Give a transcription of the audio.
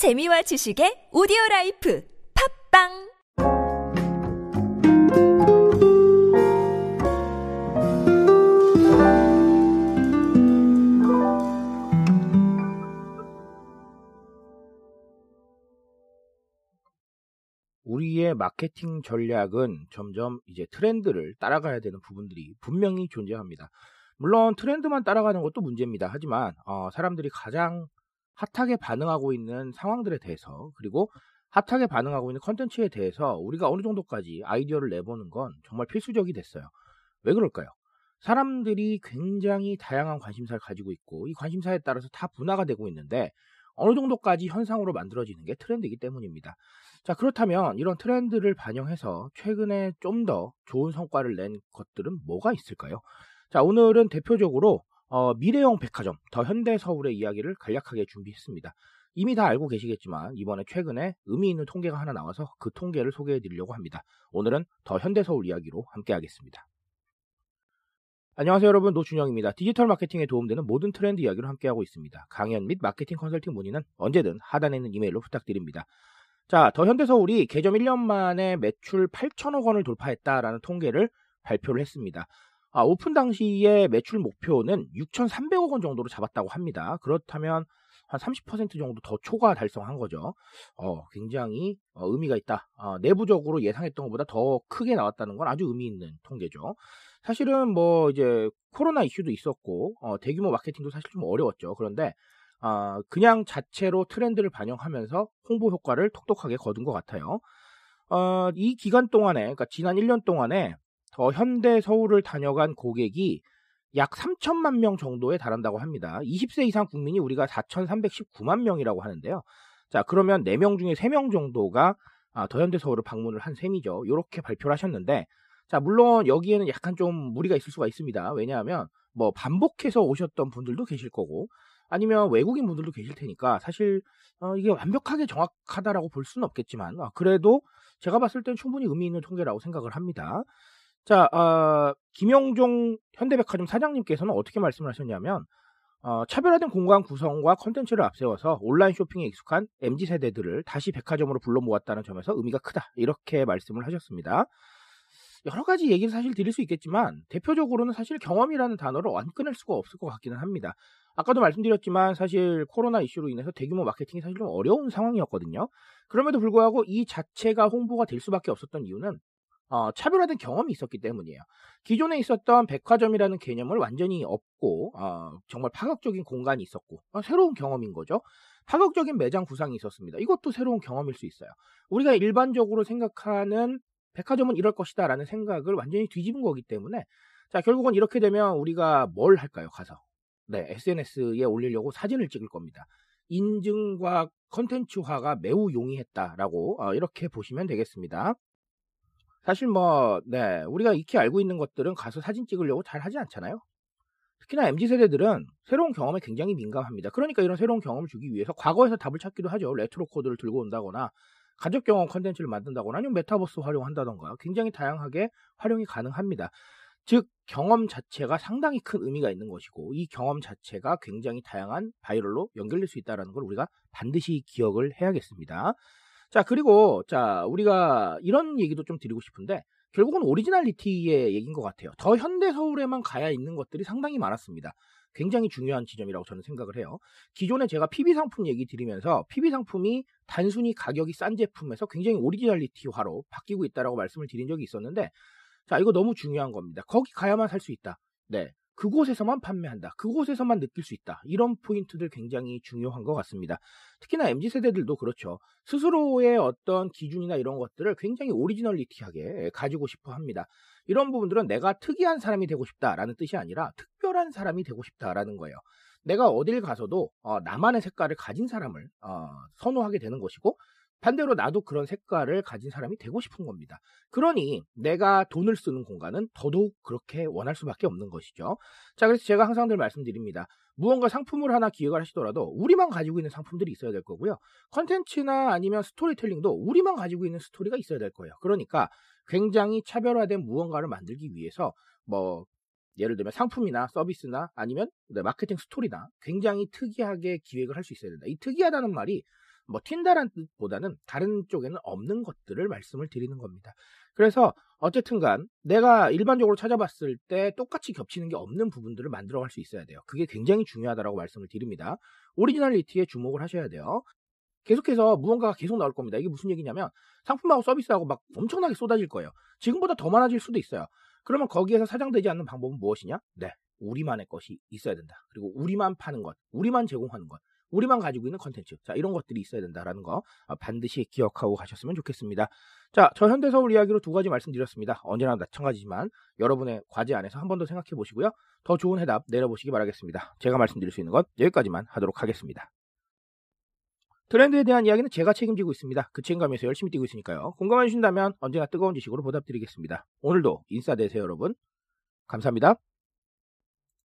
재미와 지식의 오디오 라이프 팝빵 우리의 마케팅 전략은 점점 이제 트렌드를 따라가야 되는 부분들이 분명히 존재합니다. 물론 트렌드만 따라가는 것도 문제입니다. 하지만 어, 사람들이 가장 핫하게 반응하고 있는 상황들에 대해서 그리고 핫하게 반응하고 있는 컨텐츠에 대해서 우리가 어느 정도까지 아이디어를 내보는 건 정말 필수적이 됐어요. 왜 그럴까요? 사람들이 굉장히 다양한 관심사를 가지고 있고 이 관심사에 따라서 다 분화가 되고 있는데 어느 정도까지 현상으로 만들어지는 게 트렌드이기 때문입니다. 자, 그렇다면 이런 트렌드를 반영해서 최근에 좀 더 좋은 성과를 낸 것들은 뭐가 있을까요? 자, 오늘은 대표적으로 어, 미래형 백화점, 더 현대 서울의 이야기를 간략하게 준비했습니다. 이미 다 알고 계시겠지만 이번에 최근에 의미 있는 통계가 하나 나와서 그 통계를 소개해 드리려고 합니다. 오늘은 더 현대 서울 이야기로 함께 하겠습니다. 안녕하세요 여러분 노준영입니다. 디지털 마케팅에 도움되는 모든 트렌드 이야기로 함께하고 있습니다. 강연 및 마케팅 컨설팅 문의는 언제든 하단에 있는 이메일로 부탁드립니다. 자, 더 현대서울이 개점 1년 만에 매출 8천억 원을 돌파했다라는 통계를 발표를 했습니다. 아, 오픈 당시에 매출 목표는 6,300억 원 정도로 잡았다고 합니다. 그렇다면 한 30% 정도 더 초과 달성한 거죠. 어, 굉장히 어, 의미가 있다. 어, 내부적으로 예상했던 것보다 더 크게 나왔다는 건 아주 의미 있는 통계죠. 사실은 뭐 이제 코로나 이슈도 있었고 어, 대규모 마케팅도 사실 좀 어려웠죠. 그런데 어, 그냥 자체로 트렌드를 반영하면서 홍보 효과를 톡톡하게 거둔 것 같아요. 어, 이 기간 동안에, 그러니까 지난 1년 동안에 더 현대 서울을 다녀간 고객이 약 3천만 명 정도에 달한다고 합니다. 20세 이상 국민이 우리가 4,319만 명이라고 하는데요. 자, 그러면 4명 중에 3명 정도가 아, 더 현대 서울을 방문을 한 셈이죠. 이렇게 발표를 하셨는데, 자, 물론 여기에는 약간 좀 무리가 있을 수가 있습니다. 왜냐하면 뭐 반복해서 오셨던 분들도 계실 거고, 아니면 외국인 분들도 계실 테니까 사실 어, 이게 완벽하게 정확하다라고 볼 수는 없겠지만 어, 그래도 제가 봤을 땐 충분히 의미 있는 통계라고 생각을 합니다. 자, 어, 김영종 현대백화점 사장님께서는 어떻게 말씀을 하셨냐면 어, 차별화된 공간 구성과 컨텐츠를 앞세워서 온라인 쇼핑에 익숙한 MZ 세대들을 다시 백화점으로 불러 모았다는 점에서 의미가 크다 이렇게 말씀을 하셨습니다. 여러 가지 얘기를 사실 드릴 수 있겠지만 대표적으로는 사실 경험이라는 단어를 안 끊을 수가 없을 것 같기는 합니다. 아까도 말씀드렸지만 사실 코로나 이슈로 인해서 대규모 마케팅이 사실 좀 어려운 상황이었거든요. 그럼에도 불구하고 이 자체가 홍보가 될 수밖에 없었던 이유는 어, 차별화된 경험이 있었기 때문이에요. 기존에 있었던 백화점이라는 개념을 완전히 없고 어, 정말 파격적인 공간이 있었고 어, 새로운 경험인 거죠. 파격적인 매장 구상이 있었습니다. 이것도 새로운 경험일 수 있어요. 우리가 일반적으로 생각하는 백화점은 이럴 것이다라는 생각을 완전히 뒤집은 거기 때문에 자 결국은 이렇게 되면 우리가 뭘 할까요? 가서 네 SNS에 올리려고 사진을 찍을 겁니다. 인증과 컨텐츠화가 매우 용이했다라고 어, 이렇게 보시면 되겠습니다. 사실 뭐, 네, 우리가 익히 알고 있는 것들은 가서 사진 찍으려고 잘 하지 않잖아요. 특히나 MZ 세대들은 새로운 경험에 굉장히 민감합니다. 그러니까 이런 새로운 경험을 주기 위해서 과거에서 답을 찾기도 하죠. 레트로 코드를 들고 온다거나 가족 경험 컨텐츠를 만든다거나 아니면 메타버스 활용한다던가 굉장히 다양하게 활용이 가능합니다. 즉 경험 자체가 상당히 큰 의미가 있는 것이고 이 경험 자체가 굉장히 다양한 viral로 연결될 수 있다는 걸 우리가 반드시 기억을 해야겠습니다. 자, 그리고, 자, 우리가 이런 얘기도 좀 드리고 싶은데, 결국은 originality의 얘기인 것 같아요. 더 현대 서울에만 가야 있는 것들이 상당히 많았습니다. 굉장히 중요한 지점이라고 저는 생각을 해요. 기존에 제가 PB 상품 얘기 드리면서 PB 상품이 단순히 가격이 싼 제품에서 굉장히 originality화로 바뀌고 있다라고 말씀을 드린 적이 있었는데, 자, 이거 너무 중요한 겁니다. 거기 가야만 살 수 있다. 네. 그곳에서만 판매한다. 그곳에서만 느낄 수 있다. 이런 포인트들 굉장히 중요한 것 같습니다. 특히나 MZ 세대들도 그렇죠. 스스로의 어떤 기준이나 이런 것들을 굉장히 오리지널리티하게 가지고 싶어 합니다. 이런 부분들은 내가 특이한 사람이 되고 싶다라는 뜻이 아니라 특별한 사람이 되고 싶다라는 거예요. 내가 어딜 가서도 어, 나만의 색깔을 가진 사람을 어, 선호하게 되는 것이고 반대로 나도 그런 색깔을 가진 사람이 되고 싶은 겁니다. 그러니 내가 돈을 쓰는 공간은 더더욱 그렇게 원할 수밖에 없는 것이죠. 자, 그래서 제가 항상 늘 말씀드립니다. 무언가 상품을 하나 기획을 하시더라도 우리만 가지고 있는 상품들이 있어야 될 거고요. 컨텐츠나 아니면 스토리텔링도 우리만 가지고 있는 스토리가 있어야 될 거예요. 그러니까 굉장히 차별화된 무언가를 만들기 위해서 뭐 예를 들면 상품이나 서비스나 아니면 마케팅 스토리나 굉장히 특이하게 기획을 할 수 있어야 된다. 이 특이하다는 말이 뭐 튄다란 뜻보다는 다른 쪽에는 없는 것들을 말씀을 드리는 겁니다. 그래서 어쨌든간 내가 일반적으로 찾아봤을 때 똑같이 겹치는 게 없는 부분들을 만들어갈 수 있어야 돼요. 그게 굉장히 중요하다라고 말씀을 드립니다. 오리지널리티에 주목을 하셔야 돼요. 계속해서 무언가가 계속 나올 겁니다. 이게 무슨 얘기냐면 상품하고 서비스하고 막 엄청나게 쏟아질 거예요. 지금보다 더 많아질 수도 있어요. 그러면 거기에서 사장되지 않는 방법은 무엇이냐? 네. 우리만의 것이 있어야 된다. 그리고 우리만 파는 것, 우리만 제공하는 것, 우리만 가지고 있는 컨텐츠. 자, 이런 것들이 있어야 된다라는 거 어, 반드시 기억하고 가셨으면 좋겠습니다. 자, 저 현대서울 이야기로 두 가지 말씀드렸습니다. 언제나 마찬가지지만 여러분의 과제 안에서 한 번 더 생각해 보시고요. 더 좋은 해답 내려보시기 바라겠습니다. 제가 말씀드릴 수 있는 것 여기까지만 하도록 하겠습니다. 트렌드에 대한 이야기는 제가 책임지고 있습니다. 그 책임감에서 열심히 뛰고 있으니까요. 공감해 주신다면 언제나 뜨거운 지식으로 보답드리겠습니다. 오늘도 인싸 되세요, 여러분. 감사합니다.